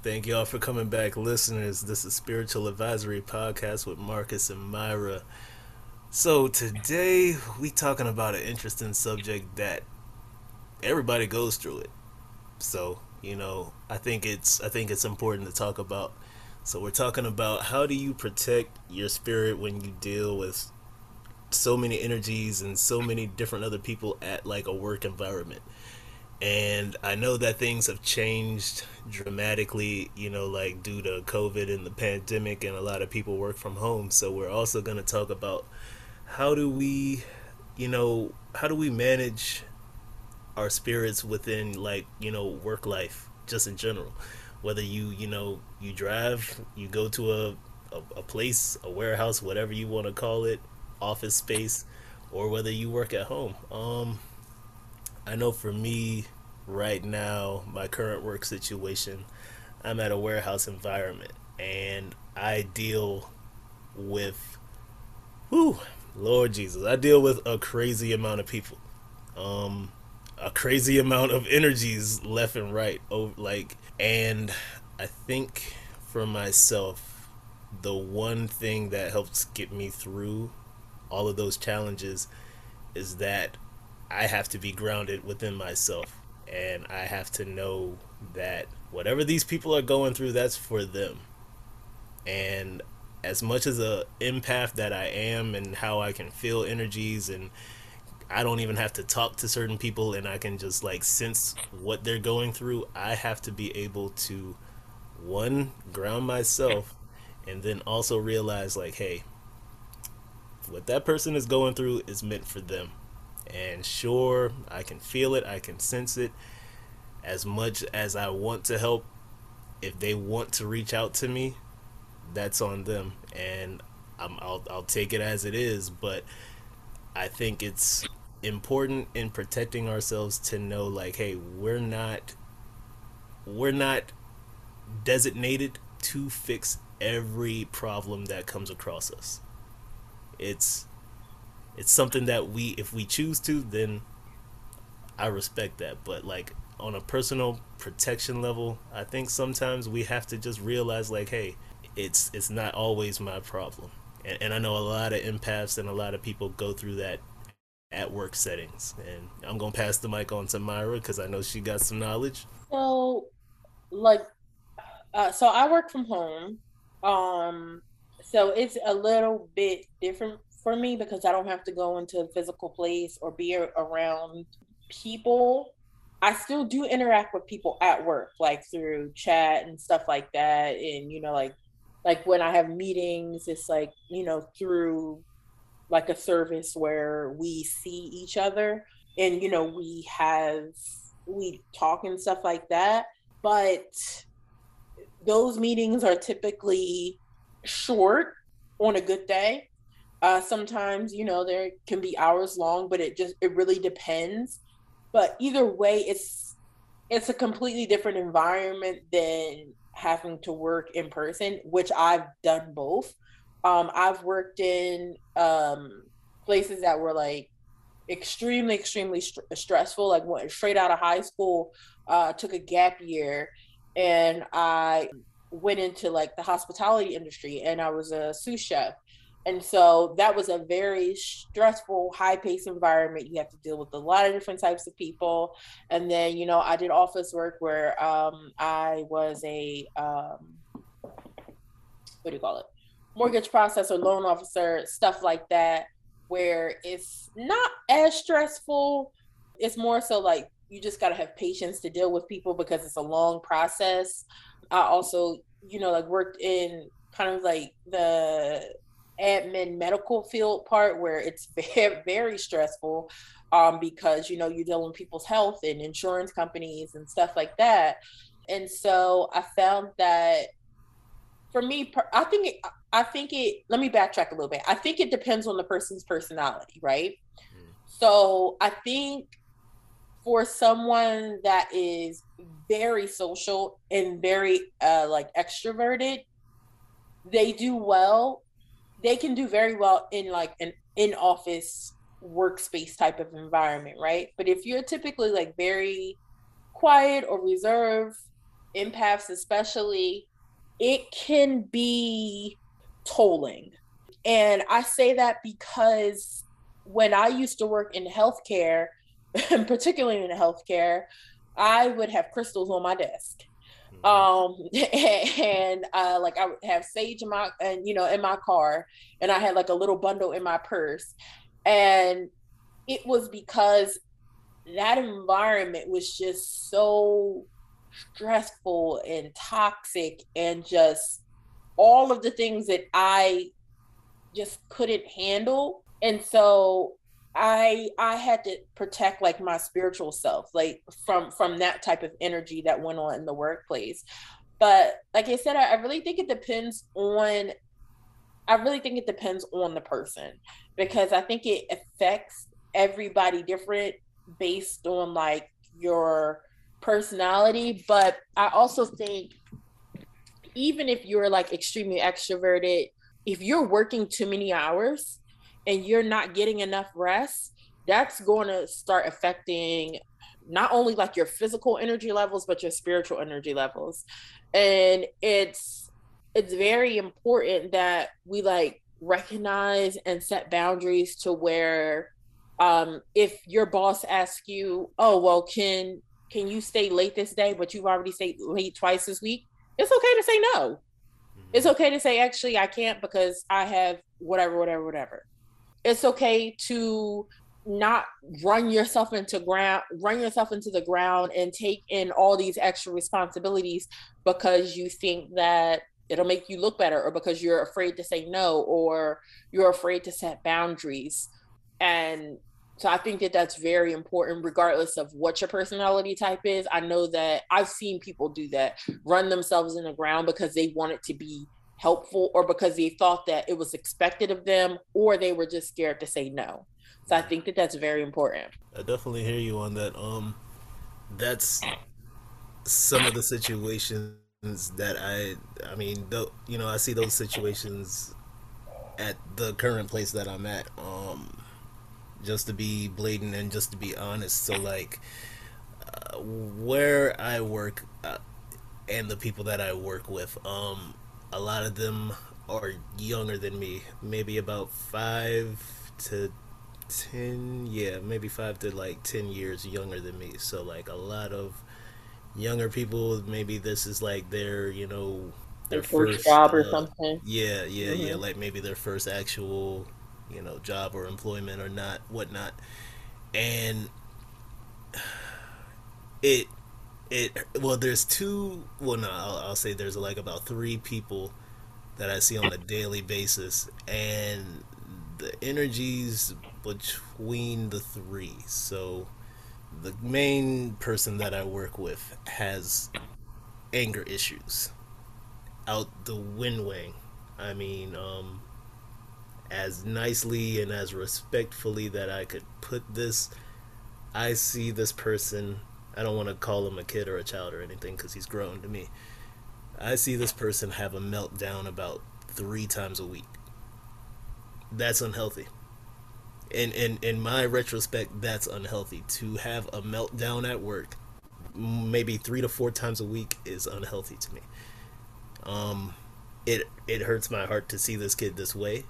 Thank y'all for coming back, listeners. This is Spiritual Advisory Podcast with Marcus and Myra. So today we talking about an interesting subject that everybody goes through it. So, you know, I think it's I think it's important to talk about. So we're talking about how do you protect your spirit when you deal with so many energies and so many different other people at like a work environment. And I know that things have changed dramatically, you know, like due to COVID and the pandemic, and a lot of people work from home. So, we're also going to talk about how do we, you know, how do we manage our spirits within, like, you know, work life, just in general. Whether you, you know, you drive, you go to a, a, a place, a warehouse, whatever you want to call it, office space, or whether you work at home. Um, I know for me right now, my current work situation, I'm at a warehouse environment and I deal with, whew, Lord Jesus, I deal with a crazy amount of people. Um, a crazy amount of energies left and right. Oh, like, and I think for myself, the one thing that helps get me through all of those challenges is that I have to be grounded within myself and I have to know that whatever these people are going through that's for them. And as much as a empath that I am and how I can feel energies and I don't even have to talk to certain people and I can just like sense what they're going through, I have to be able to one ground myself and then also realize like hey, what that person is going through is meant for them and sure, I can feel it, I can sense it. As much as I want to help, if they want to reach out to me, that's on them. And i will I'll take it as it is. But I think it's important in protecting ourselves to know, like, hey, we're not, we're not designated to fix every problem that comes across us. It's it's something that we if we choose to then I respect that. But like on a personal protection level I think sometimes we have to just realize like hey it's it's not always my problem. And, and I know a lot of empaths and a lot of people go through that at work settings. And I'm gonna pass the mic on to Myra because I know she got some knowledge. So like uh, so I work from home um so it's a little bit different for me because I don't have to go into a physical place or be around people. I still do interact with people at work, like through chat and stuff like that. And, you know, like, like when I have meetings, it's like, you know, through like a service where we see each other and, you know, we have, we talk and stuff like that. But those meetings are typically short on a good day uh, sometimes, you know, there can be hours long, but it just it really depends. But either way, it's it's a completely different environment than having to work in person, which I've done both. Um, I've worked in um, places that were like extremely, extremely st- stressful. Like went straight out of high school, uh, took a gap year, and I went into like the hospitality industry, and I was a sous chef and so that was a very stressful, high paced environment. You have to deal with a lot of different types of people. And then, you know, I did office work where um, I was a, um, what do you call it? Mortgage processor, loan officer, stuff like that, where it's not as stressful. It's more so like you just got to have patience to deal with people because it's a long process. I also, you know, like worked in kind of like the admin medical field part where it's very, very stressful um, because you know you're dealing with people's health and insurance companies and stuff like that. And so i found that for me i think it, i think it let me backtrack a little bit. I think it depends on the person's personality right? Mm. so i think for someone that is very social and very uh, like extroverted they do well they can do very well in like an in office workspace type of environment, right? But if you're typically like very quiet or reserved empaths especially, it can be tolling. And I say that because when I used to work in healthcare, particularly in healthcare, I would have crystals on my desk. Um and uh like I would have sage in my and you know in my car and I had like a little bundle in my purse. And it was because that environment was just so stressful and toxic and just all of the things that I just couldn't handle. And so I I had to protect like my spiritual self like from from that type of energy that went on in the workplace. But like I said, I, I really think it depends on I really think it depends on the person because I think it affects everybody different based on like your personality. But I also think even if you're like extremely extroverted, if you're working too many hours and you're not getting enough rest, that's going to start affecting not only like your physical energy levels but your spiritual energy levels. And it's it's very important that we like recognize and set boundaries to where um if your boss asks you oh well can can you stay late this day but you've already stayed late twice this week it's okay to say no mm-hmm. it's okay to say actually i can't because i have whatever whatever whatever it's okay to not run yourself into ground run yourself into the ground and take in all these extra responsibilities because you think that it'll make you look better or because you're afraid to say no or you're afraid to set boundaries and so I think that that's very important, regardless of what your personality type is. I know that I've seen people do that, run themselves in the ground because they want it to be helpful or because they thought that it was expected of them or they were just scared to say no. So I think that that's very important. I definitely hear you on that. Um, that's some of the situations that I, I mean, though, you know, I see those situations at the current place that I'm at. Um, just to be blatant and just to be honest. So like uh, where I work uh, and the people that I work with, um, a lot of them are younger than me, maybe about five to ten, yeah, maybe five to like ten years younger than me. So like a lot of younger people, maybe this is like their, you know, their, their first, first, job or uh, something. Yeah, yeah, mm-hmm. yeah, like maybe their first actual you know job or employment or not whatnot and it it well there's two well no I'll, I'll say there's like about three people that i see on a daily basis and the energies between the three so the main person that i work with has anger issues out the wind wing i mean um as nicely and as respectfully that I could put this, I see this person. I don't want to call him a kid or a child or anything because he's grown to me. I see this person have a meltdown about three times a week. That's unhealthy. In in in my retrospect, that's unhealthy. To have a meltdown at work, maybe three to four times a week, is unhealthy to me. Um, it it hurts my heart to see this kid this way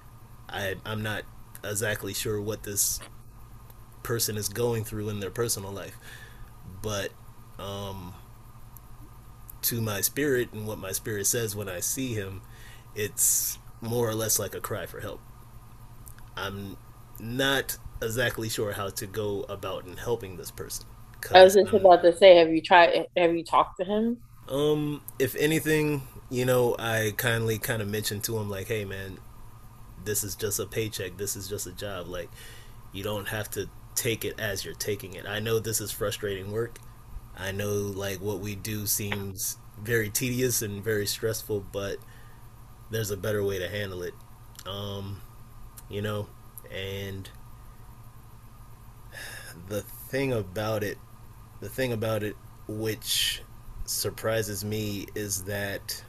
I I'm not exactly sure what this person is going through in their personal life, but um, to my spirit and what my spirit says when I see him, it's more or less like a cry for help. I'm not exactly sure how to go about in helping this person. I was just um, about to say, have you tried? Have you talked to him? Um, if anything, you know, I kindly kind of mentioned to him like, "Hey, man, this is just a paycheck this is just a job like you don't have to take it as you're taking it. I know this is frustrating work. I know like what we do seems very tedious and very stressful but there's a better way to handle it. Um you know and the thing about it the thing about it which surprises me is that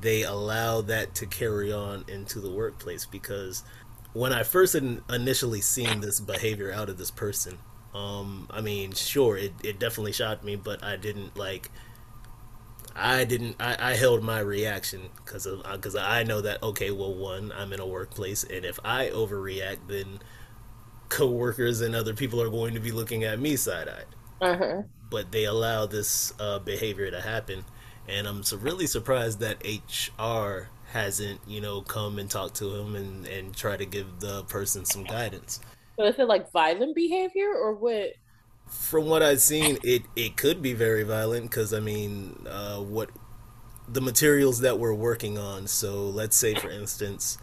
they allow that to carry on into the workplace because when I first initially seen this behavior out of this person, um, I mean, sure, it, it definitely shocked me, but I didn't like I didn't. I, I held my reaction because because I know that okay, well, one, I'm in a workplace, and if I overreact, then coworkers and other people are going to be looking at me side eyed. Uh-huh. But they allow this uh, behavior to happen, and I'm so really surprised that HR hasn't, you know, come and talked to him and and try to give the person some guidance. So is it like violent behavior or what? From what I've seen, it it could be very violent because I mean, uh, what the materials that we're working on. So let's say, for instance,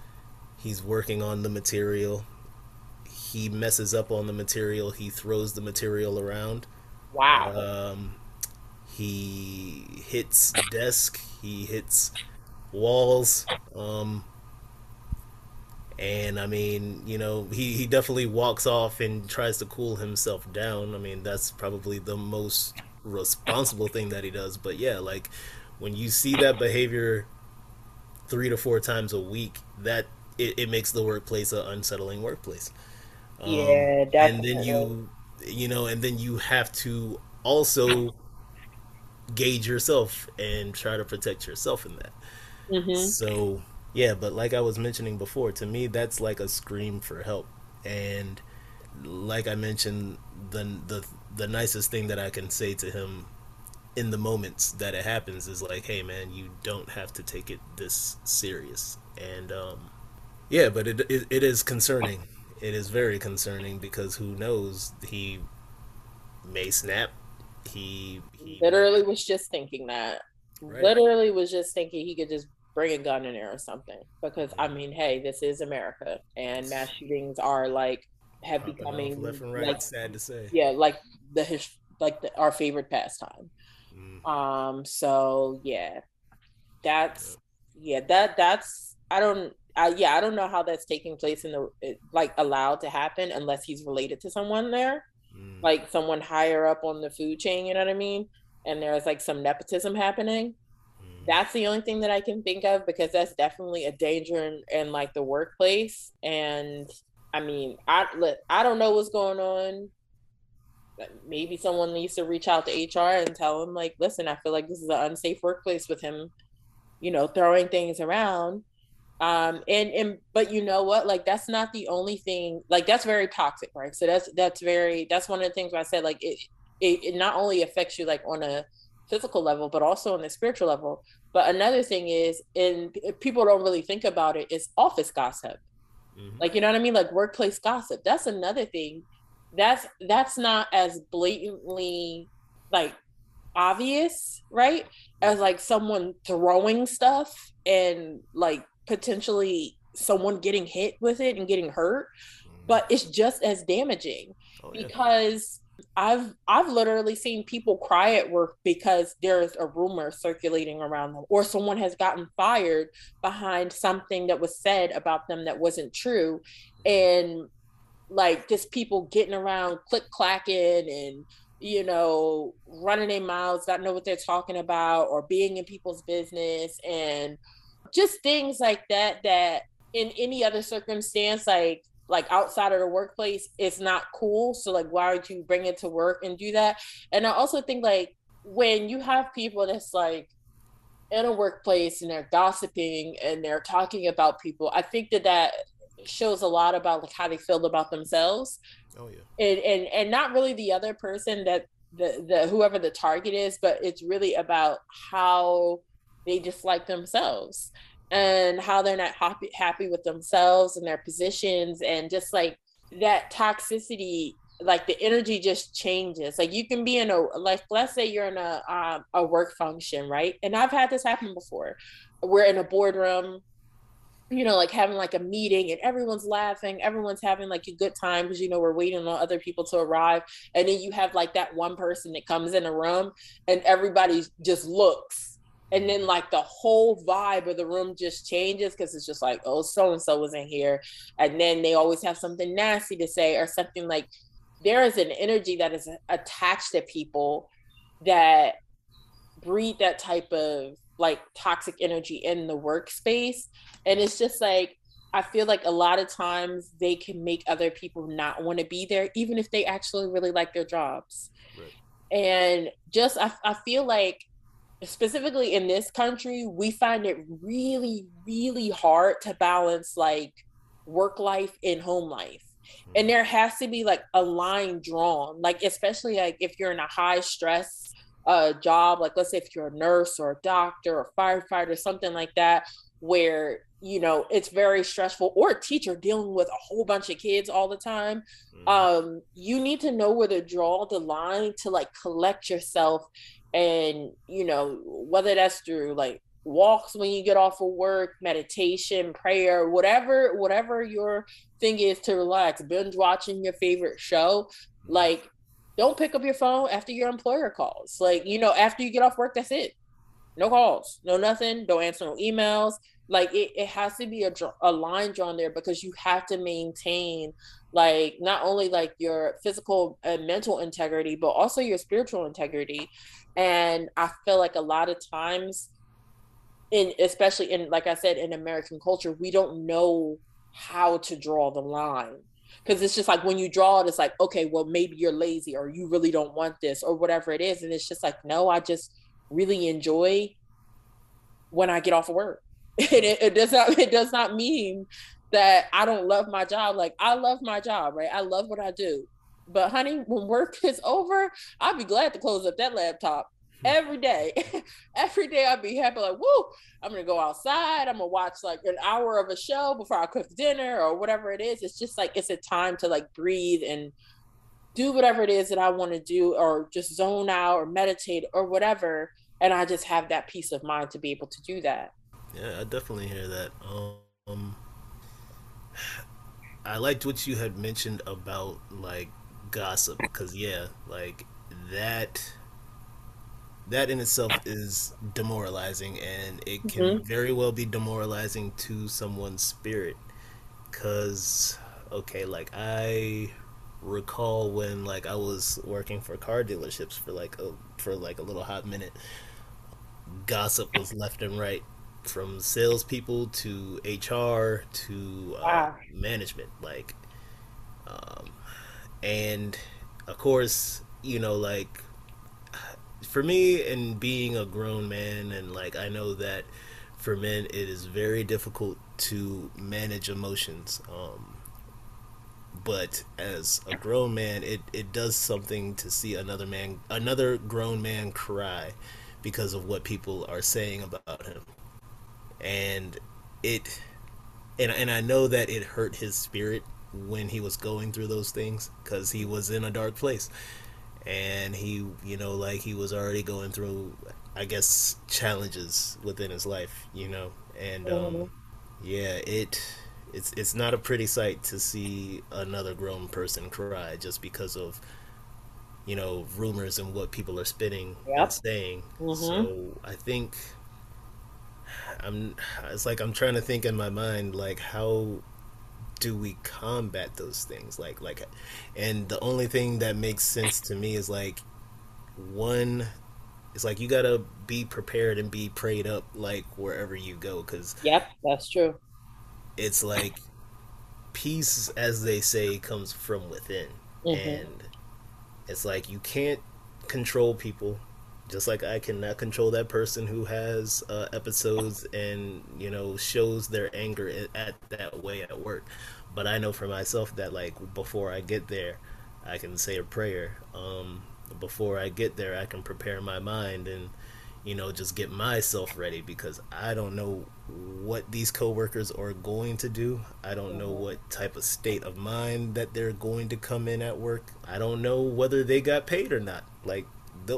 he's working on the material. He messes up on the material. He throws the material around. Wow. Um, he hits desk. He hits walls. Um, and I mean, you know, he, he definitely walks off and tries to cool himself down. I mean, that's probably the most responsible thing that he does. But yeah, like when you see that behavior three to four times a week, that it, it makes the workplace an unsettling workplace. Um, yeah, definitely. and then you, you know, and then you have to also gauge yourself and try to protect yourself in that. Mm-hmm. So yeah, but like I was mentioning before, to me that's like a scream for help. And like I mentioned, the the the nicest thing that I can say to him in the moments that it happens is like, "Hey, man, you don't have to take it this serious." And um, yeah, but it, it it is concerning. It is very concerning because who knows he may snap. He, he literally was just thinking that. Right. Literally was just thinking he could just bring a gun in there or something. Because I mean, hey, this is America, and mass shootings are like have Popping becoming left and right. Like, sad to say. Yeah, like the his like the, our favorite pastime. Mm. Um. So yeah, that's yeah. yeah that that's I don't. I, yeah, I don't know how that's taking place in the it, like allowed to happen unless he's related to someone there, mm. like someone higher up on the food chain. You know what I mean? And there's like some nepotism happening that's the only thing that I can think of because that's definitely a danger in, in like the workplace. And I mean, I look, I don't know what's going on. Maybe someone needs to reach out to HR and tell them like, listen, I feel like this is an unsafe workplace with him, you know, throwing things around. Um, and and but you know what? Like that's not the only thing. Like that's very toxic, right? So that's that's very that's one of the things where I said like it it, it not only affects you like on a physical level, but also on the spiritual level. But another thing is, and people don't really think about it, is office gossip. Mm-hmm. Like you know what I mean, like workplace gossip. That's another thing. That's that's not as blatantly like obvious, right? As like someone throwing stuff and like potentially someone getting hit with it and getting hurt, mm-hmm. but it's just as damaging oh, yeah. because I've I've literally seen people cry at work because there's a rumor circulating around them or someone has gotten fired behind something that was said about them that wasn't true. And like just people getting around click clacking and you know running their mouths not know what they're talking about or being in people's business and just things like that that in any other circumstance like like outside of the workplace it's not cool. So like why would you bring it to work and do that? And i also think like when you have people that's like in a workplace and they're gossiping and they're talking about people i think that that shows a lot about like how they feel about themselves. Oh yeah. And and, and not really the other person that the the whoever the target is but it's really about how they dislike themselves and how they're not happy happy with themselves and their positions and just like that toxicity like the energy just changes. Like you can be in a like let's say you're in a um, a work function right? And i've had this happen before. We're in a boardroom you know like having like a meeting and everyone's laughing everyone's having like a good time because you know we're waiting on other people to arrive. And then you have like that one person that comes in a room and everybody just looks and then like the whole vibe of the room just changes because it's just like oh so and so was in here. And then they always have something nasty to say or something like there is an energy that is attached to people that breed that type of like toxic energy in the workspace. And it's just like i feel like a lot of times they can make other people not want to be there even if they actually really like their jobs. Right. and just I, I feel like specifically in this country, we find it really, really hard to balance like work life and home life. And mm-hmm. there has to be like a line drawn, like especially like if you're in a high stress uh, job, like let's say if you're a nurse or a doctor or firefighter, something like that, where you know it's very stressful, or a teacher dealing with a whole bunch of kids all the time. Mm-hmm. Um, you need to know where to draw the line to like collect yourself and you know whether that's through like walks when you get off of work meditation prayer whatever whatever your thing is to relax binge watching your favorite show like don't pick up your phone after your employer calls. Like you know after you get off work that's it. No calls no nothing don't answer no emails. Like it, it has to be a, a line drawn there because you have to maintain like not only like your physical and mental integrity but also your spiritual integrity and i feel like a lot of times in especially in like i said in american culture we don't know how to draw the line. Because it's just like when you draw it it's like okay well maybe you're lazy or you really don't want this or whatever it is. And it's just like no i just really enjoy when i get off of work. And it, it does not it does not mean that i don't love my job. Like i love my job right? I love what i do but honey, when work is over, I'll be glad to close up that laptop every day. every day I'd be happy, like, woo, I'm gonna go outside. I'm gonna watch like an hour of a show before I cook dinner or whatever it is. It's just like it's a time to like breathe and do whatever it is that I want to do or just zone out or meditate or whatever. And I just have that peace of mind to be able to do that. Yeah, I definitely hear that. Um I liked what you had mentioned about like gossip because yeah, like that that in itself is demoralizing and it can mm-hmm. very well be demoralizing to someone's spirit cuz okay, like I recall when like I was working for car dealerships for like a for like a little hot minute gossip was left and right from salespeople to HR to uh, wow. management like um, and of course you know like for me and being a grown man and like i know that for men it is very difficult to manage emotions um but as a grown man it it does something to see another man another grown man cry because of what people are saying about him. And it and and I know that it hurt his spirit when he was going through those things because he was in a dark place and he you know like he was already going through i guess challenges within his life you know and um mm-hmm. yeah it it's it's not a pretty sight to see another grown person cry just because of you know rumors and what people are spinning yep. and saying mm-hmm. so i think i'm it's like i'm trying to think in my mind like how do we combat those things? Like like and the only thing that makes sense to me is like one it's like you gotta be prepared and be prayed up like wherever you go because yep that's true. it's like peace as they say comes from within. Mm-hmm. and it's like you can't control people just like I cannot control that person who has uh, episodes and you know shows their anger at that way at work. But I know for myself that like before I get there, I can say a prayer. Um, before I get there, I can prepare my mind and you know just get myself ready because I don't know what these coworkers are going to do. I don't know what type of state of mind that they're going to come in at work. I don't know whether they got paid or not. Like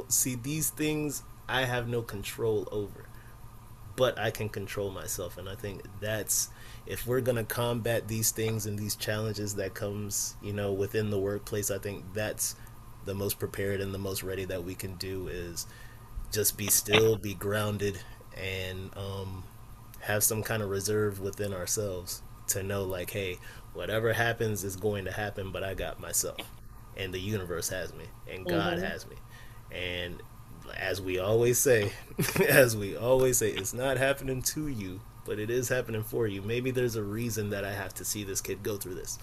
see these things I have no control over, but I can control myself, and I think that's if we're gonna combat these things and these challenges that comes you know within the workplace. I think that's the most prepared and the most ready that we can do is just be still, be grounded, and um, have some kind of reserve within ourselves to know like, hey, whatever happens is going to happen, but I got myself, and the universe has me, and God mm-hmm. has me. And as we always say, as we always say, it's not happening to you, but it is happening for you. Maybe there's a reason that I have to see this kid go through this.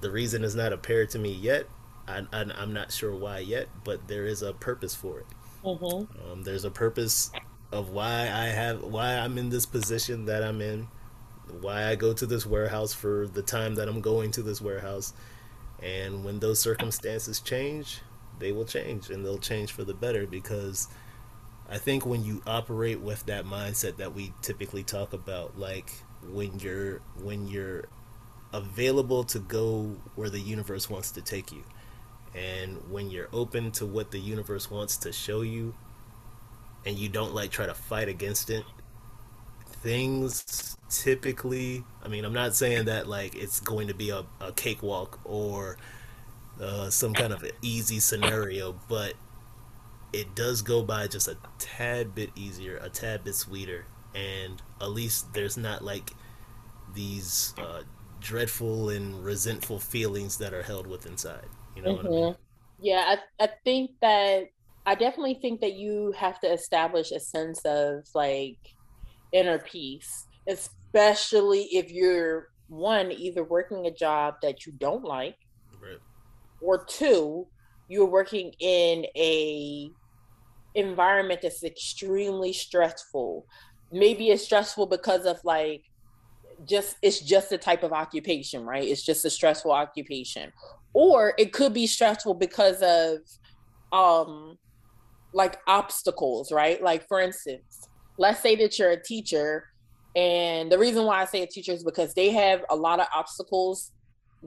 The reason is not apparent to me yet. I, am not sure why yet, but there is a purpose for it. Mm-hmm. Um, there's a purpose of why I have why I'm in this position that I'm in, why I go to this warehouse for the time that I'm going to this warehouse, and when those circumstances change, they will change and they'll change for the better because I think when you operate with that mindset that we typically talk about, like when you're when you're available to go where the universe wants to take you, and when you're open to what the universe wants to show you, and you don't like try to fight against it, things typically. I mean, I'm not saying that like it's going to be a, a cakewalk or uh, some kind of easy scenario, but it does go by just a tad bit easier, a tad bit sweeter, and at least there's not like these uh, dreadful and resentful feelings that are held with inside. You know mm-hmm. I mean? Yeah, I, I think that I definitely think that you have to establish a sense of like inner peace, especially if you're one either working a job that you don't like. Or two, you're working in a environment that's extremely stressful. Maybe it's stressful because of like just it's just a type of occupation, right? It's just a stressful occupation. Or it could be stressful because of um like obstacles, right? Like for instance, let's say that you're a teacher and the reason why I say a teacher is because they have a lot of obstacles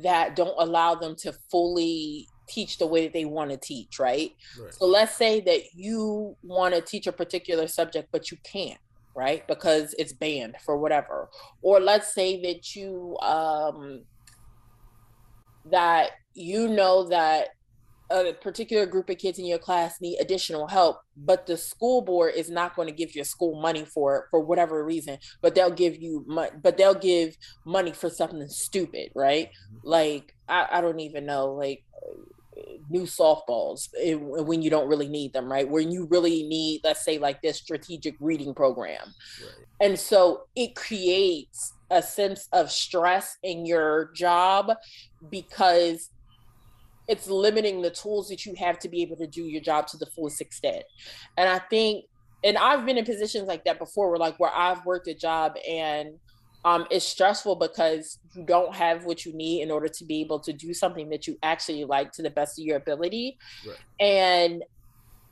that don't allow them to fully teach the way that they want to teach, right? right? So let's say that you want to teach a particular subject, but you can't, right? Because it's banned for whatever. Or let's say that you um that you know that a particular group of kids in your class need additional help but the school board is not going to give your school money for it for whatever reason but they'll give you money but they'll give money for something stupid right mm-hmm. like I, I don't even know like new softballs eh, when you don't really need them right when you really need let's say like this strategic reading program right. and so it creates a sense of stress in your job because it's limiting the tools that you have to be able to do your job to the fullest extent. And I think, and I've been in positions like that before, where like where I've worked a job and um, it's stressful because you don't have what you need in order to be able to do something that you actually like to the best of your ability. Right. And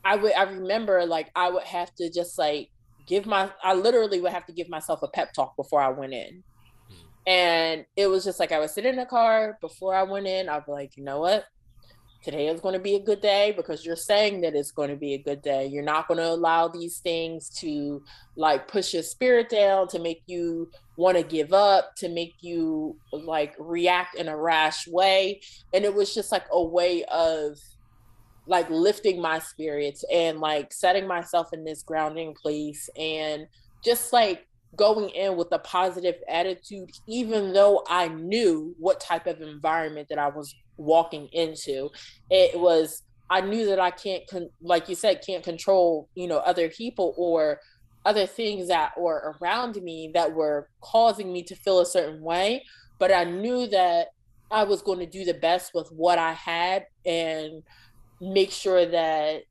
I would, I remember like I would have to just like give my, I literally would have to give myself a pep talk before I went in. Hmm. And it was just like I would sit in the car before I went in. I'd be like, you know what? Today is going to be a good day because you're saying that it's going to be a good day. You're not going to allow these things to like push your spirit down, to make you want to give up, to make you like react in a rash way. And it was just like a way of like lifting my spirits and like setting myself in this grounding place and just like going in with a positive attitude, even though I knew what type of environment that I was walking into. It was I knew that I can't, con- like you said, can't control, you know, other people or other things that were around me that were causing me to feel a certain way. But I knew that I was going to do the best with what I had and make sure that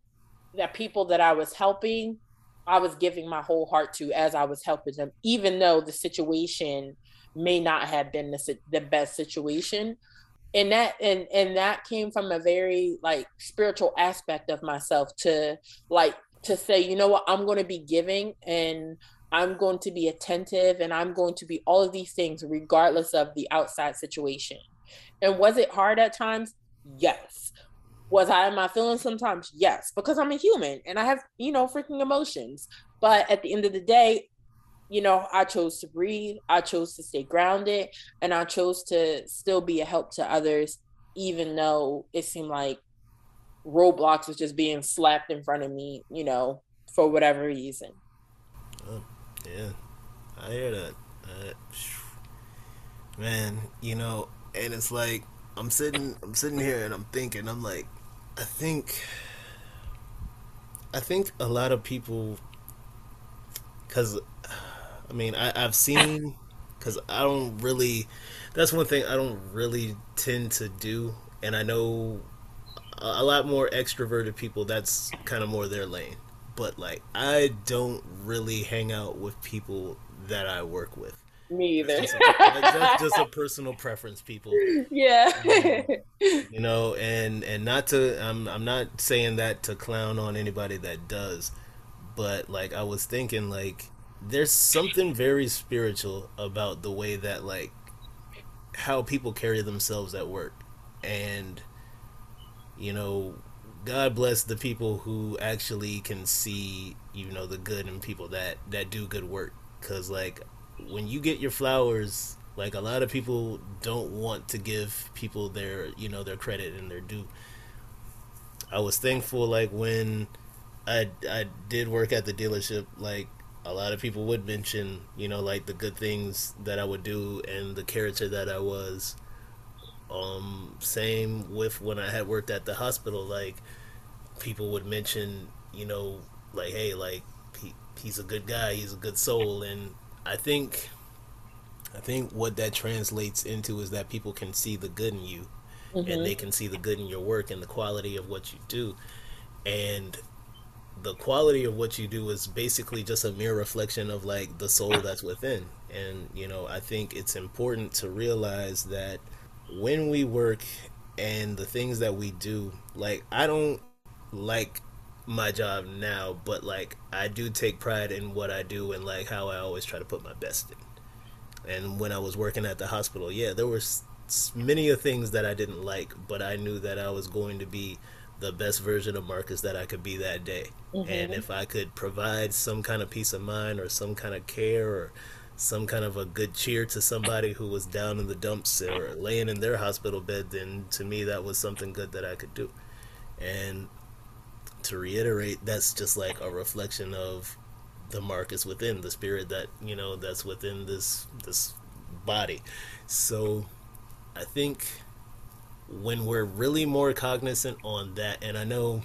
that people that I was helping, I was giving my whole heart to as I was helping them, even though the situation may not have been the, the best situation. And that and and that came from a very like spiritual aspect of myself to like to say you know what? I'm going to be giving and i'm going to be attentive and i'm going to be all of these things regardless of the outside situation. And was it hard at times? Yes was i in my feelings sometimes yes because i'm a human and i have you know freaking emotions but at the end of the day you know, I chose to breathe, I chose to stay grounded, and I chose to still be a help to others, even though it seemed like roadblocks was just being slapped in front of me, you know, for whatever reason. Oh, yeah, I hear that. Uh, man, you know, and it's like I'm sitting, I'm sitting here, and I'm thinking, I'm like, I think, I think a lot of people, because I mean, I, I've seen because I don't really. That's one thing I don't really tend to do, and I know a, a lot more extroverted people. That's kind of more their lane. but like I don't really hang out with people that I work with. Me either. That's just, a, that's just a personal preference, people. Yeah. Um, you know, and and not to I'm I'm not saying that to clown on anybody that does, but like I was thinking like there's something very spiritual about the way that like how people carry themselves at work and you know god bless the people who actually can see you know the good in people that that do good work because like when you get your flowers like a lot of people don't want to give people their you know their credit and their due i was thankful like when i i did work at the dealership like a lot of people would mention, you know, like the good things that I would do and the character that I was. Um, same with when I had worked at the hospital, like people would mention, you know, like, hey, like he, he's a good guy, he's a good soul, and I think, I think what that translates into is that people can see the good in you, mm-hmm. and they can see the good in your work and the quality of what you do, and the quality of what you do is basically just a mere reflection of like the soul that's within and you know i think it's important to realize that when we work and the things that we do like i don't like my job now but like i do take pride in what i do and like how i always try to put my best in and when i was working at the hospital yeah there were many of things that i didn't like but i knew that i was going to be the best version of Marcus that I could be that day. Mm-hmm. And if I could provide some kind of peace of mind or some kind of care or some kind of a good cheer to somebody who was down in the dumps or laying in their hospital bed, then to me that was something good that I could do. And to reiterate, that's just like a reflection of the Marcus within the spirit that you know that's within this this body. So I think when we're really more cognizant on that, and I know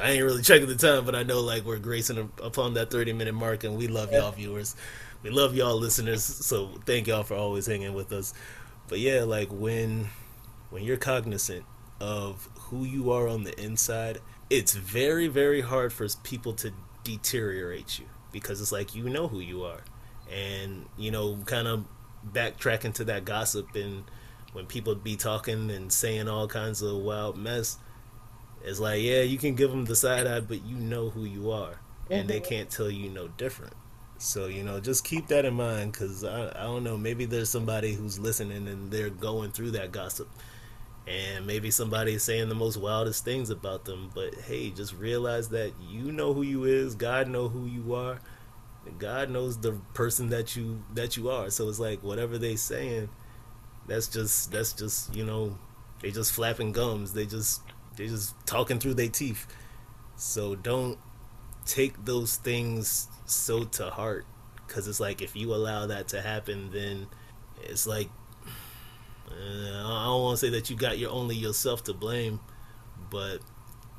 I ain't really checking the time, but I know like we're gracing upon that 30 minute mark, and we love y'all viewers. We love y'all listeners, so thank y'all for always hanging with us. But yeah, like when when you're cognizant of who you are on the inside, it's very very hard for people to deteriorate you because it's like you know who you are, and you know kind of backtracking to that gossip and when people be talking and saying all kinds of wild mess, it's like, yeah, you can give them the side eye, but you know who you are, and they mm-hmm. can't tell you no different. So you know, just keep that in mind, because I, I don't know, maybe there's somebody who's listening and they're going through that gossip, and maybe somebody is saying the most wildest things about them. But hey, just realize that you know who you is, God know who you are, God knows the person that you that you are. So it's like whatever they saying that's just that's just you know they just flapping gums they just they just talking through their teeth so don't take those things so to heart because it's like if you allow that to happen then it's like i don't want to say that you got your only yourself to blame but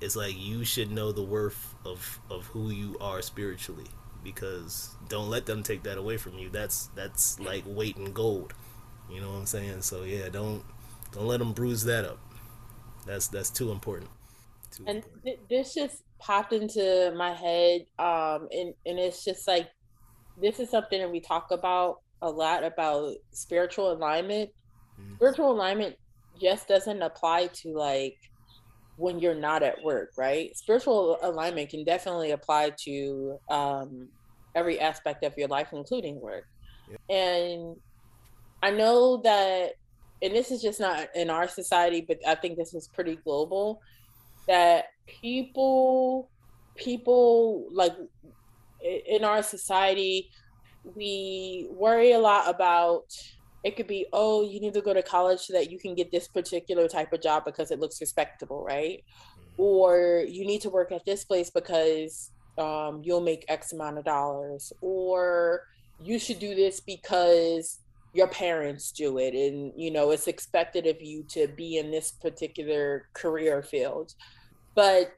it's like you should know the worth of of who you are spiritually because don't let them take that away from you that's that's like weight in gold you know what I'm saying? So yeah, don't don't let them bruise that up. That's that's too important. Too and important. Th- this just popped into my head, um, and and it's just like this is something that we talk about a lot about spiritual alignment. Mm-hmm. Spiritual alignment just doesn't apply to like when you're not at work, right? Spiritual alignment can definitely apply to um, every aspect of your life, including work. Yeah. And I know that, and this is just not in our society, but I think this is pretty global. That people, people like in our society, we worry a lot about it could be oh you need to go to college so that you can get this particular type of job because it looks respectable right? Mm-hmm. or you need to work at this place because um, you'll make x amount of dollars or you should do this because your parents do it and you know it's expected of you to be in this particular career field. But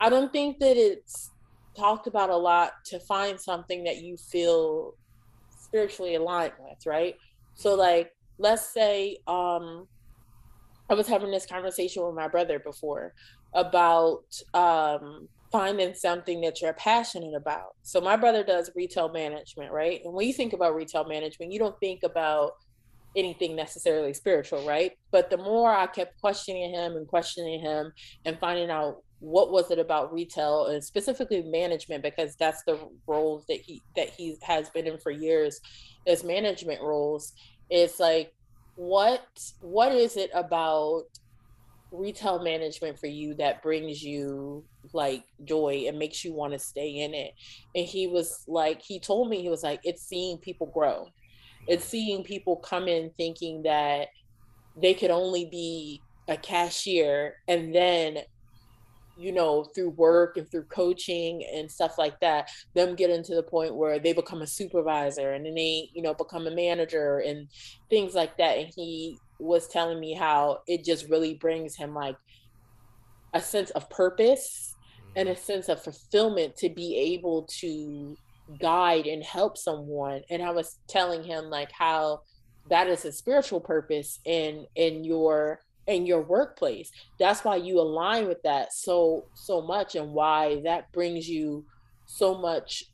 i don't think that it's talked about a lot to find something that you feel spiritually aligned with right so like let's say um i was having this conversation with my brother before about um finding something that you're passionate about. So my brother does retail management, right? And when you think about retail management, you don't think about anything necessarily spiritual, right? But the more I kept questioning him and questioning him and finding out what was it about retail and specifically management because that's the roles that he that he has been in for years as management roles it's like what what is it about retail management for you that brings you like joy and makes you want to stay in it? And he was like he told me he was like it's seeing people grow. It's seeing people come in thinking that they could only be a cashier and then you know through work and through coaching and stuff like that them getting to the point where they become a supervisor and then they you know become a manager and things like that and he was telling me how it just really brings him like a sense of purpose and a mm-hmm. sense of fulfillment to be able to guide and help someone and i was telling him like how that is a spiritual purpose in in your in your workplace. That's why you align with that so so much and why that brings you so much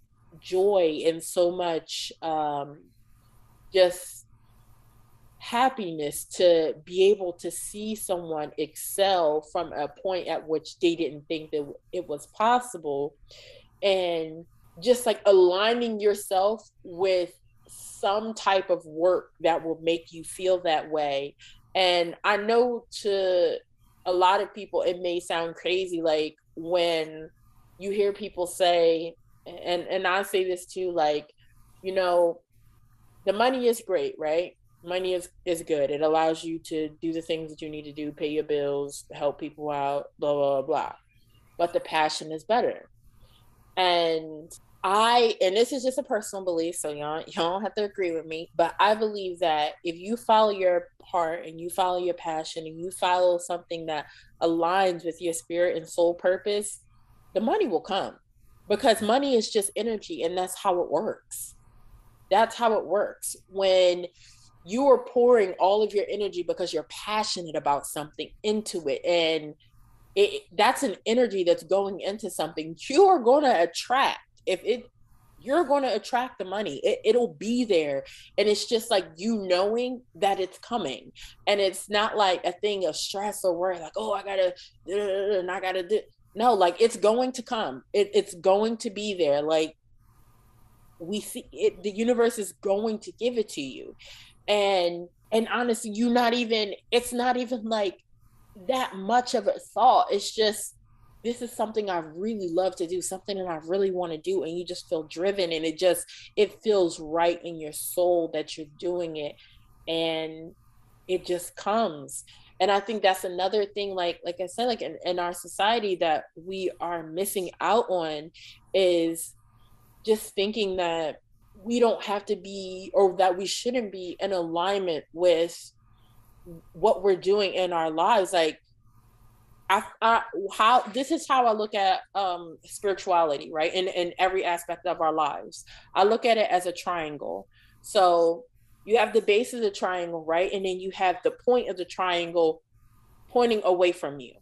joy and so much um just happiness to be able to see someone excel from a point at which they didn't think that it was possible. And just like aligning yourself with some type of work that will make you feel that way and I know to a lot of people, it may sound crazy, like when you hear people say, and and I say this too, like, you know, the money is great, right? Money is is good. It allows you to do the things that you need to do, pay your bills, help people out, blah blah blah. But the passion is better. And I and this is just a personal belief, so y'all y'all don't have to agree with me, but I believe that if you follow your heart and you follow your passion and you follow something that aligns with your spirit and soul purpose, the money will come. Because money is just energy and that's how it works. That's how it works. When you are pouring all of your energy because you're passionate about something into it and it, that's an energy that's going into something you are going to attract if it you're going to attract the money. It, it'll be there. And it's just like you knowing that it's coming. And it's not like a thing of stress or worry like oh i gotta and i gotta do no like it's going to come. It, it's going to be there. Like we see it the universe is going to give it to you. And and honestly you not even it's not even like that much of a thought. It's just this is something I really love to do, something that I really want to do, and you just feel driven and it just it feels right in your soul that you're doing it and it just comes. And I think that's another thing, like like I said, like in, in our society that we are missing out on is just thinking that we don't have to be or that we shouldn't be in alignment with what we're doing in our lives. Like I, I, how this is how I look at um, spirituality, right? In in every aspect of our lives, I look at it as a triangle. So you have the base of the triangle, right, and then you have the point of the triangle pointing away from you.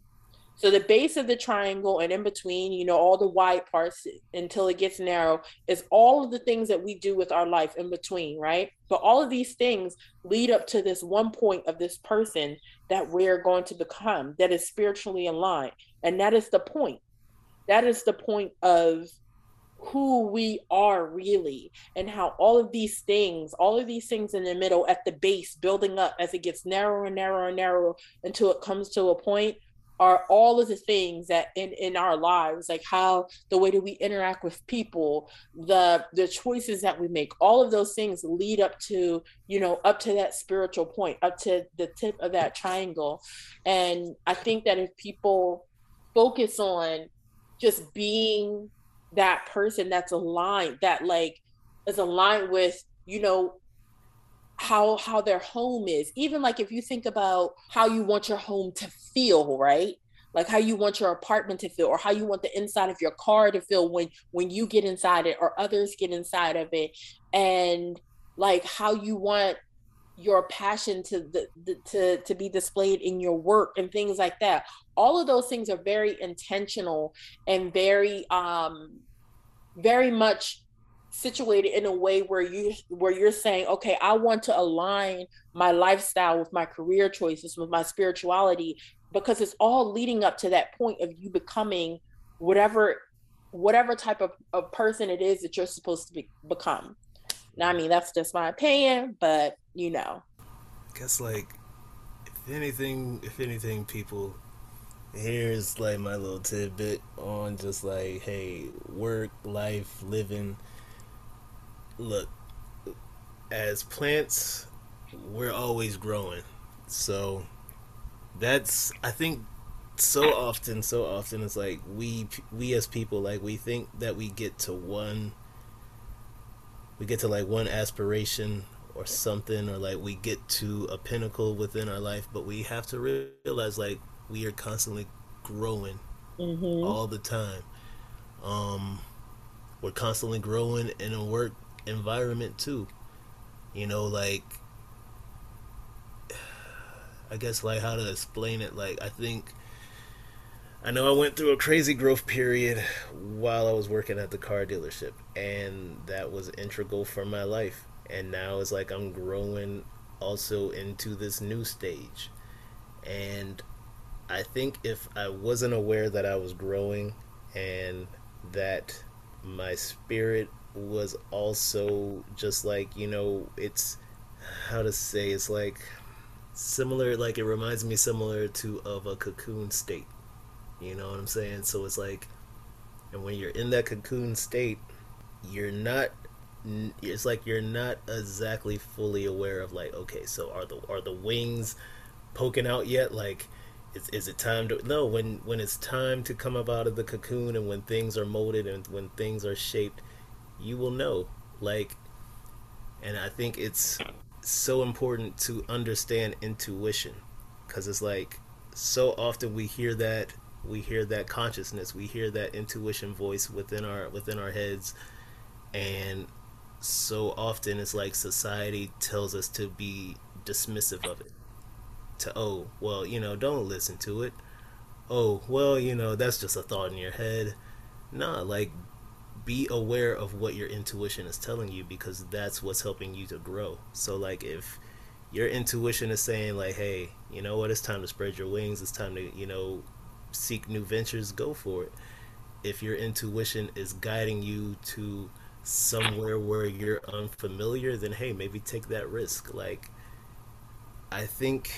So the base of the triangle and in between, you know, all the wide parts until it gets narrow is all of the things that we do with our life in between, right? But all of these things lead up to this one point of this person that we're going to become that is spiritually aligned. And that is the point. That is the point of who we are really and how all of these things all of these things in the middle at the base building up as it gets narrower and narrower and narrower until it comes to a point are all of the things that in in our lives like how the way that we interact with people the the choices that we make all of those things lead up to you know up to that spiritual point up to the tip of that triangle. And i think that if people focus on just being that person that's aligned that like is aligned with you know how how their home is even like if you think about how you want your home to feel right like how you want your apartment to feel or how you want the inside of your car to feel when when you get inside it or others get inside of it. And like how you want your passion to the, the, to to be displayed in your work and things like that. All of those things are very intentional and very um very much situated in a way where you where you're saying okay i want to align my lifestyle with my career choices with my spirituality because it's all leading up to that point of you becoming whatever whatever type of, of person it is that you're supposed to be, become. Now i mean that's just my opinion but you know. I guess like if anything if anything people here's like my little tidbit on just like hey work life living. Look as plants we're always growing. So that's i think so often so often it's like we we as people like we think that we get to one we get to like one aspiration or something or like we get to a pinnacle within our life but we have to realize like we are constantly growing mm-hmm. all the time um we're constantly growing in a work environment too you know like i guess like how to explain it like i think I know I went through a crazy growth period while I was working at the car dealership, and that was integral for my life and now it's like I'm growing also into this new stage. And I think if I wasn't aware that I was growing and that my spirit was also just like, you know, it's how to say it's like similar like it reminds me similar to of a cocoon state. You know what I'm saying? So it's like and when you're in that cocoon state, you're not it's like you're not exactly fully aware of like okay so are the are the wings poking out yet like is, is it time to no when when it's time to come up out of the cocoon and when things are molded and when things are shaped you will know like and i think it's so important to understand intuition because it's like so often we hear that we hear that consciousness we hear that intuition voice within our within our heads and so often it's like society tells us to be dismissive of it. To, oh, well, you know, don't listen to it. Oh, well, you know, that's just a thought in your head. Nah, like, be aware of what your intuition is telling you because that's what's helping you to grow. So, like, if your intuition is saying, like, hey, you know what, it's time to spread your wings, it's time to, you know, seek new ventures, go for it. If your intuition is guiding you to somewhere where you're unfamiliar, then hey, maybe take that risk. Like, I think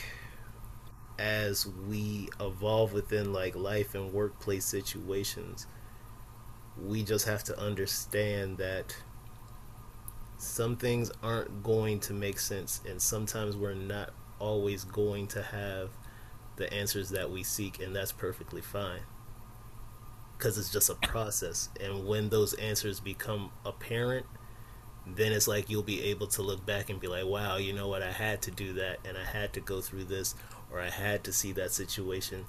as we evolve within like life and workplace situations, we just have to understand that some things aren't going to make sense, and sometimes we're not always going to have the answers that we seek, and that's perfectly fine because it's just a process. And when those answers become apparent, then it's like you'll be able to look back and be like, wow, you know what? I had to do that and I had to go through this or I had to see that situation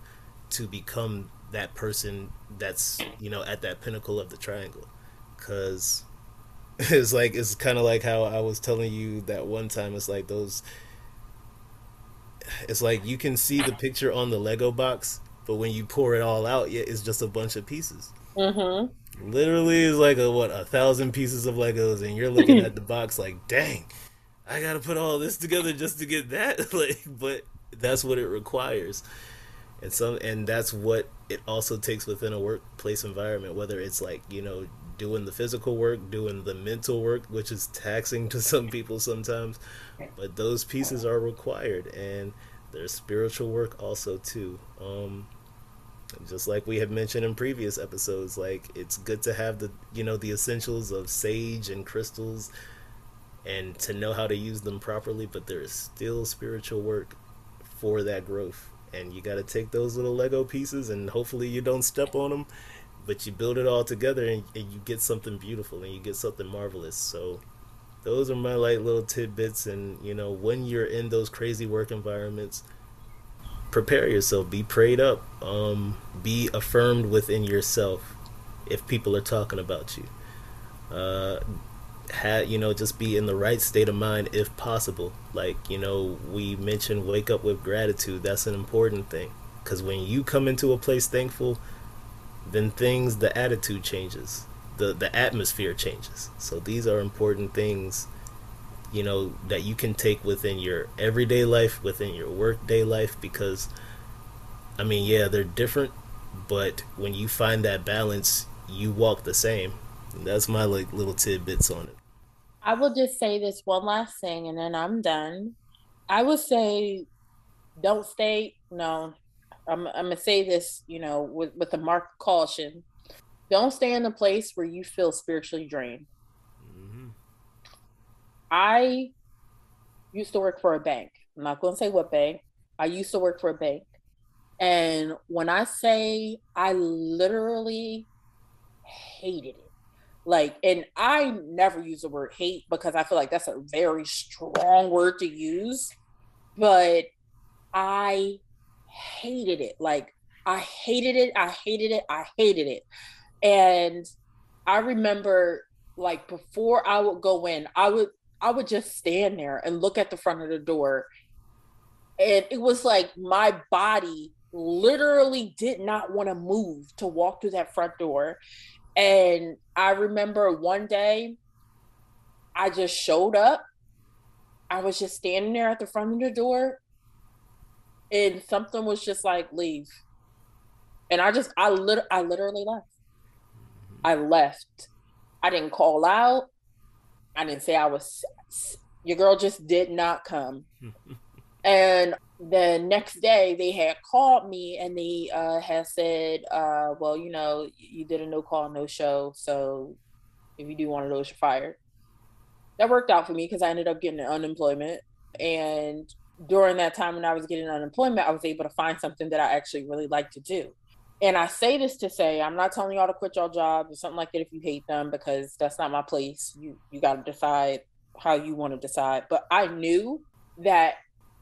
to become that person that's, you know, at that pinnacle of the triangle. Because it's like, it's kind of like how I was telling you that one time. It's like those, it's like you can see the picture on the Lego box but when you pour it all out, yeah, it's just a bunch of pieces. Mm-hmm. Literally, it's like a what a thousand pieces of Legos, and you're looking at the box like, dang, I gotta put all this together just to get that. like, but that's what it requires, and some, and that's what it also takes within a workplace environment. Whether it's like you know doing the physical work, doing the mental work, which is taxing to some people sometimes, but those pieces are required, and there's spiritual work also too. Um, just like we have mentioned in previous episodes like it's good to have the you know the essentials of sage and crystals and to know how to use them properly but there is still spiritual work for that growth and you got to take those little lego pieces and hopefully you don't step on them but you build it all together and, and you get something beautiful and you get something marvelous. So those are my like little tidbits and you know when you're in those crazy work environments prepare yourself be prayed up um, be affirmed within yourself if people are talking about you. Uh, have you know just be in the right state of mind if possible. Like you know we mentioned wake up with gratitude. That's an important thing. Because when you come into a place thankful then things the attitude changes. The the atmosphere changes. So these are important things you know that you can take within your everyday life within your workday life because i mean yeah they're different but when you find that balance you walk the same that's my like little tidbits on it I will just say this one last thing and then I'm done. I would say don't stay no. I'm I'm gonna say this, you know, with, with a mark of caution. Don't stay in a place where you feel spiritually drained. Mm-hmm. I used to work for a bank. I'm not gonna say what bank. I used to work for a bank. And when I say I literally hated it like and i never use the word hate because i feel like that's a very strong word to use but i hated it. Like i hated it i hated it i hated it. And i remember like before i would go in i would i would just stand there and look at the front of the door. And it was like my body literally did not want to move to walk through that front door and I remember one day I just showed up. I was just standing there at the front of the door and something was just like leave. And I just I lit I literally left. I left. I didn't call out. I didn't say I was your girl just did not come. and the next day they had called me and they uh, had said, uh, well, you know, you did a no call, no show. So if you do one of those, you're fired. That worked out for me because I ended up getting unemployment. And during that time when I was getting unemployment, I was able to find something that I actually really like to do. And I say this to say, I'm not telling y'all to quit your job or something like that if you hate them, because that's not my place. You you got to decide how you want to decide. But I knew that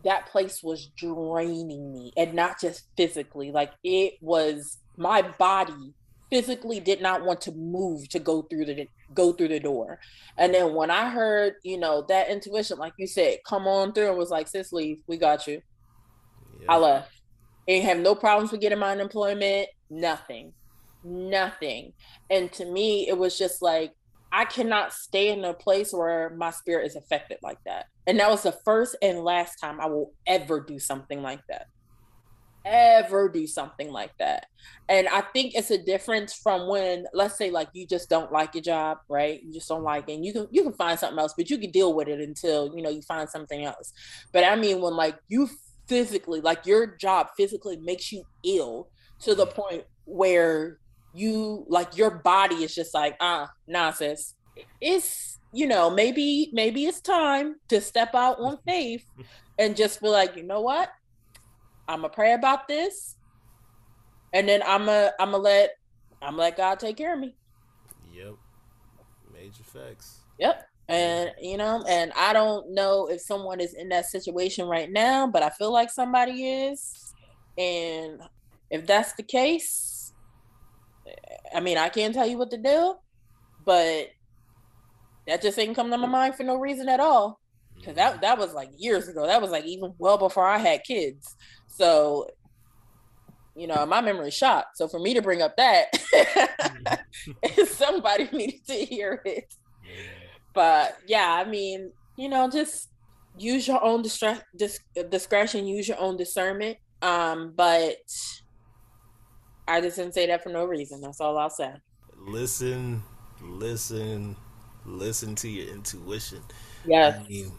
that place was draining me and not just physically like it was my body physically did not want to move to go through the go through the door. And then when i heard you know that intuition like you said come on through and was like sis leave. We got you. Yeah. i left. And have no problems with getting my unemployment. Nothing. Nothing. And to me it was just like I cannot stay in a place where my spirit is affected like that. And that was the first and last time I will ever do something like that. Ever do something like that. And I think it's a difference from when, let's say, like you just don't like your job, right? You just don't like it. And you can you can find something else, but you can deal with it until you know you find something else. But I mean when like you physically, like your job physically makes you ill to the point where you like your body is just like ah uh, nonsense. It's you know maybe maybe it's time to step out on faith and just be like you know what? I'm gonna pray about this and then i'm gonna i'm gonna let i'm gonna let god take care of me. Yep. Major facts. Yep. And you know and i don't know if someone is in that situation right now but i feel like somebody is. And if that's the case I mean, I can't tell you what to do, but that just ain't come to my mind for no reason at all. Cause that that was like years ago. That was like even well before I had kids. So, you know, my memory shot. So for me to bring up that, somebody needed to hear it. But yeah, I mean, you know, just use your own distre- dis- discretion, use your own discernment. Um, but I just didn't say that for no reason. That's all I'll say. Listen, listen, listen to your intuition. Yes. I mean,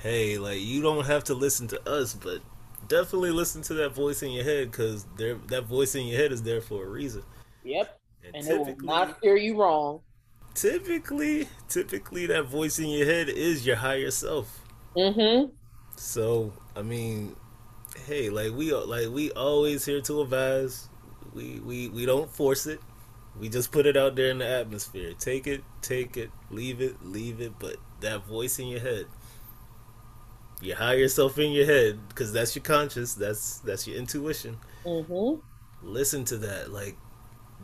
hey, like you don't have to listen to us, but definitely listen to that voice in your head because that voice in your head is there for a reason. Yep. And, and it will not steer you wrong. Typically, typically that voice in your head is your higher self. Mm-hmm. So I mean, hey, like we like we always here to advise we, we, we don't force it. We just put it out there in the atmosphere. Take it, take it, leave it, leave it. But that voice in your head, you hire yourself in your head because that's your conscious. That's that's your intuition. Mm-hmm. Listen to that. Like,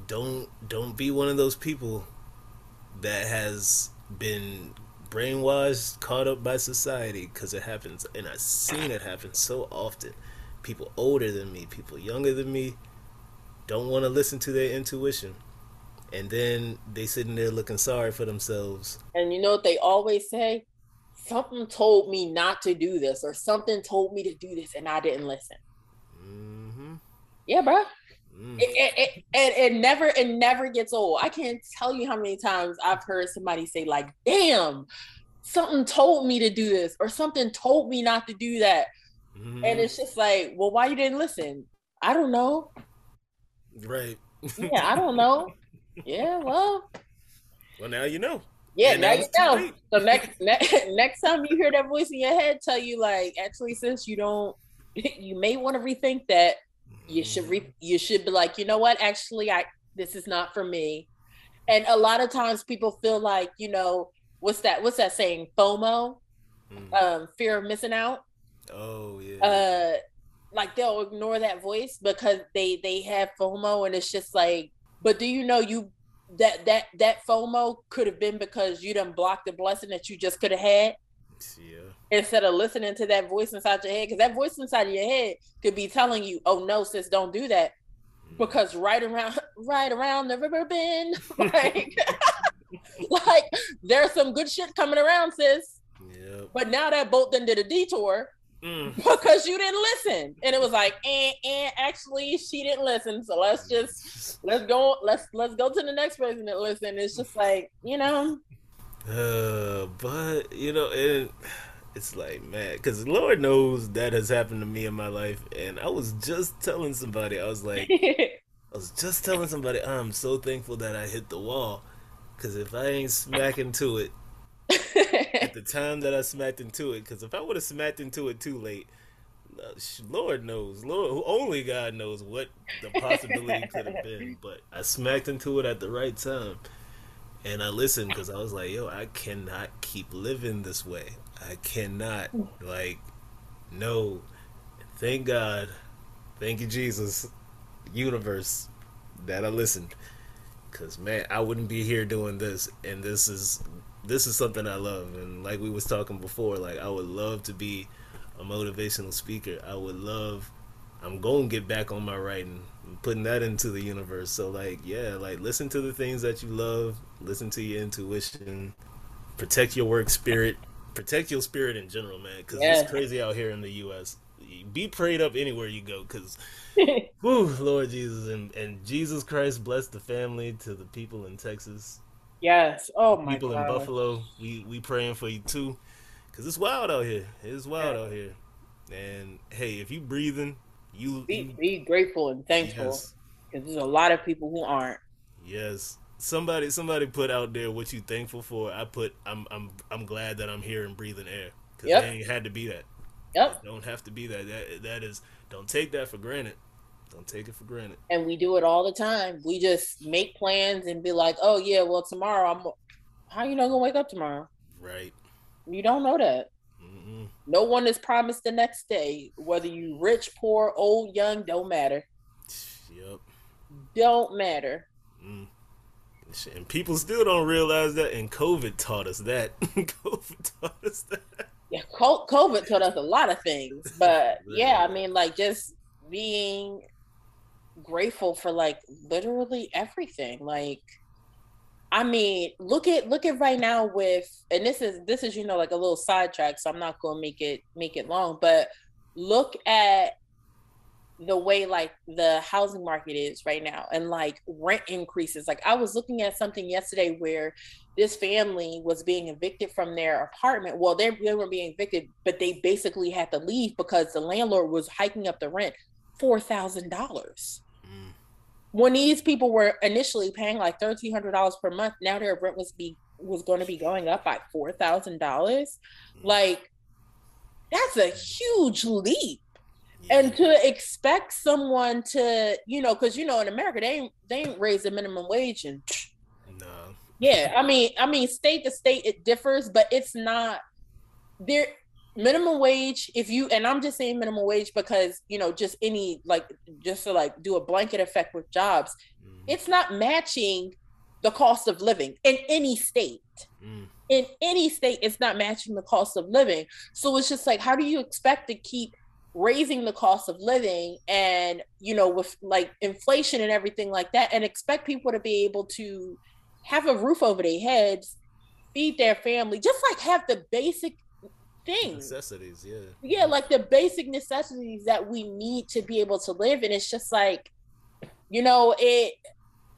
don't don't be one of those people that has been brainwashed, caught up by society because it happens, and I've seen it happen so often. People older than me, people younger than me, don't want to listen to their intuition, and then they sitting there looking sorry for themselves. And you know what they always say? Something told me not to do this, or something told me to do this, and I didn't listen. Mm-hmm. Yeah, bro. Mm. It, it, it, it, it never it never gets old. I can't tell you how many times I've heard somebody say like, "Damn, something told me to do this," or something told me not to do that, mm. and it's just like, well, why you didn't listen? I don't know. Right. yeah, I don't know. Yeah, well. Well, now you know. Yeah, now you know. So next, next next time you hear that voice in your head tell you like, actually, since you don't, you may want to rethink that you should re- you should be like you know what actually i this is not for me and a lot of times people feel like you know what's that what's that saying fomo mm. um fear of missing out oh yeah uh like they'll ignore that voice because they they have fomo and it's just like but do you know you that that that fomo could have been because you didn't block the blessing that you just could have had yeah instead of listening to that voice inside your head because that voice inside of your head could be telling you oh no sis don't do that mm. because right around right around the river bend like like there's some good shit coming around sis yep. but now that boat then did a detour mm. because you didn't listen. And it was like and, and actually she didn't listen. So let's just let's go let's let's go to the next person that listen. It's just like you know? Uh but you know it it's like man because lord knows that has happened to me in my life. And i was just telling somebody i was like i was just telling somebody i'm so thankful that i hit the wall. Because if i ain't smacking to it at the time that i smacked into it because if i would have smacked into it too late uh, lord knows lord only god knows what the possibility could have been but i smacked into it at the right time and I listened because I was like, yo, I cannot keep living this way. I cannot. Like, no. Thank God. Thank you, Jesus. Universe. That I listened. Cause man, I wouldn't be here doing this. And this is this is something I love. And like we was talking before, like I would love to be a motivational speaker. I would love I'm going to get back on my writing, putting that into the universe. So like, yeah, like listen to the things that you love, listen to your intuition, protect your work spirit, protect your spirit in general, man, because yeah. it's crazy out here in the U.S. Be prayed up anywhere you go, because, whoo, Lord Jesus, and and Jesus Christ bless the family to the people in Texas. Yes. Oh my god. people God. in Buffalo, we we praying for you too, because it's wild out here. It's wild yeah. out here. And hey, if you breathing, you be, you, be grateful and thankful, because there's a lot of people who aren't. Yes, somebody somebody put out there what you thankful for. I put I'm I'm I'm glad that I'm here and breathing air because yep. ain't had to be that. Yep. It don't have to be that. That that is don't take that for granted. Don't take it for granted. And we do it all the time. We just make plans and be like, oh yeah, well tomorrow I'm. How you not gonna wake up tomorrow? Right. You don't know that. Mm-mm. No one is promised the next day. Whether you rich, poor, old, young, don't matter. Yep. Don't matter. Mm. And people still don't realize that, and COVID taught us that. COVID taught us that. Yeah, COVID taught us a lot of things, but yeah, I mean, like just being grateful for like literally everything. Like, I mean, look at look at right now with, and this is this is you know like a little sidetrack, so I'm not gonna make it make it long, but look at the way like the housing market is right now and like rent increases. Like I was looking at something yesterday where this family was being evicted from their apartment. Well, they, they were being evicted, but they basically had to leave because the landlord was hiking up the rent four thousand dollars. When these people were initially paying like thirteen hundred dollars per month, now their rent was be was going to be going up by four thousand dollars. Mm. Like that's a huge leap and to expect someone to you know because you know in america they ain't they ain't raise the minimum wage and no yeah i mean i mean state to state it differs but it's not there minimum wage if you and i'm just saying minimum wage because you know just any like just to like do a blanket effect with jobs mm. it's not matching the cost of living in any state mm. in any state it's not matching the cost of living so it's just like how do you expect to keep raising the cost of living and you know with like inflation and everything like that and expect people to be able to have a roof over their heads feed their family just like have the basic things. Necessities yeah. Yeah like the basic necessities that we need to be able to live and it's just like you know it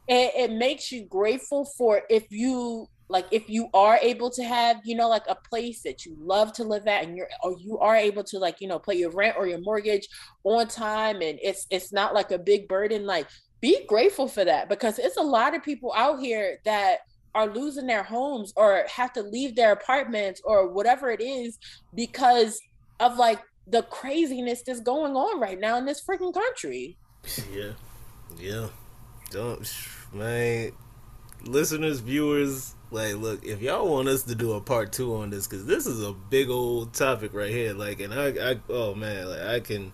it, it makes you grateful for if you like if you are able to have you know like a place that you love to live at and you're or you are able to like you know pay your rent or your mortgage on time and it's it's not like a big burden like be grateful for that because it's a lot of people out here that are losing their homes or have to leave their apartments or whatever it is because of like the craziness that's going on right now in this freaking country. Yeah. Yeah. Don't man. Listeners viewers like look if y'all want us to do a part two on this because this is a big old topic right here like and i i oh man like i can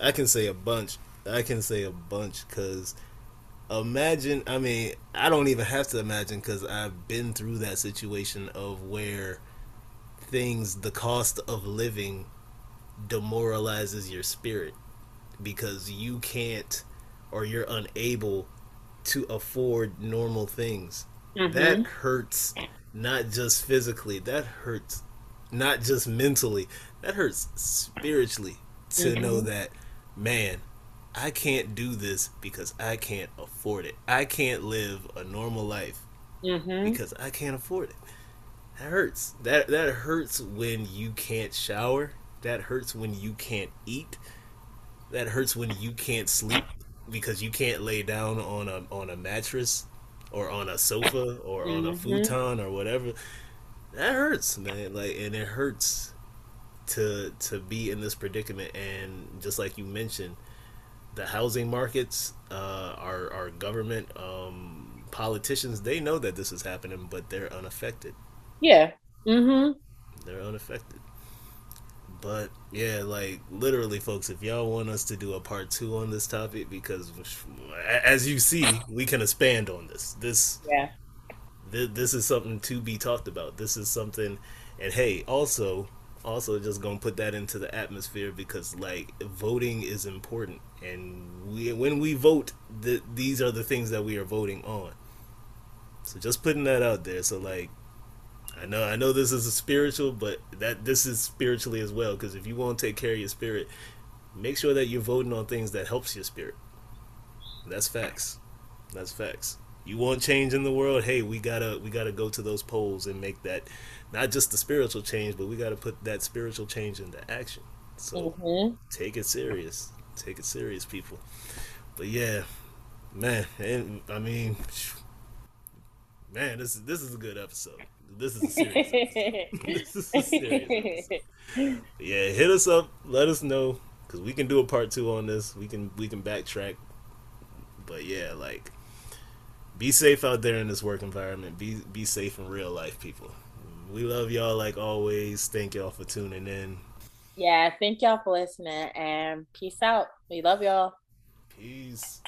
i can say a bunch i can say a bunch because imagine i mean i don't even have to imagine because i've been through that situation of where things the cost of living demoralizes your spirit because you can't or you're unable to afford normal things Mm-hmm. That hurts not just physically, that hurts not just mentally, that hurts spiritually to mm-hmm. know that, man, I can't do this because I can't afford it. I can't live a normal life mm-hmm. because I can't afford it. That hurts. That that hurts when you can't shower. That hurts when you can't eat. That hurts when you can't sleep because you can't lay down on a on a mattress or on a sofa or on a mm-hmm. futon or whatever that hurts man like and it hurts to to be in this predicament and just like you mentioned the housing markets uh, our our government um, politicians they know that this is happening but they're unaffected. Yeah. Mm-hmm. They're unaffected. But yeah, like literally, folks, if y'all want us to do a part two on this topic, because as you see, we can expand on this. This yeah, th- this is something to be talked about. This is something, and hey, also, also just gonna put that into the atmosphere because like voting is important, and we when we vote, th- these are the things that we are voting on. So just putting that out there. So like I know I know this is a spiritual, but that this is spiritually as well. Because if you want to take care of your spirit, make sure that you're voting on things that helps your spirit. That's facts. That's facts. You want change in the world? Hey, we gotta we gotta go to those polls and make that not just the spiritual change, but we gotta put that spiritual change into action. So mm-hmm. take it serious. Take it serious, people. But yeah, man, and I mean, man, this is this is a good episode. This is a serious. this is a serious. yeah, hit us up. Let us know because we can do a part two on this. We can we can backtrack. But yeah, like be safe out there in this work environment. Be be safe in real life, people. We love y'all like always. Thank y'all for tuning in. Yeah, thank y'all for listening and peace out. We love y'all. Peace.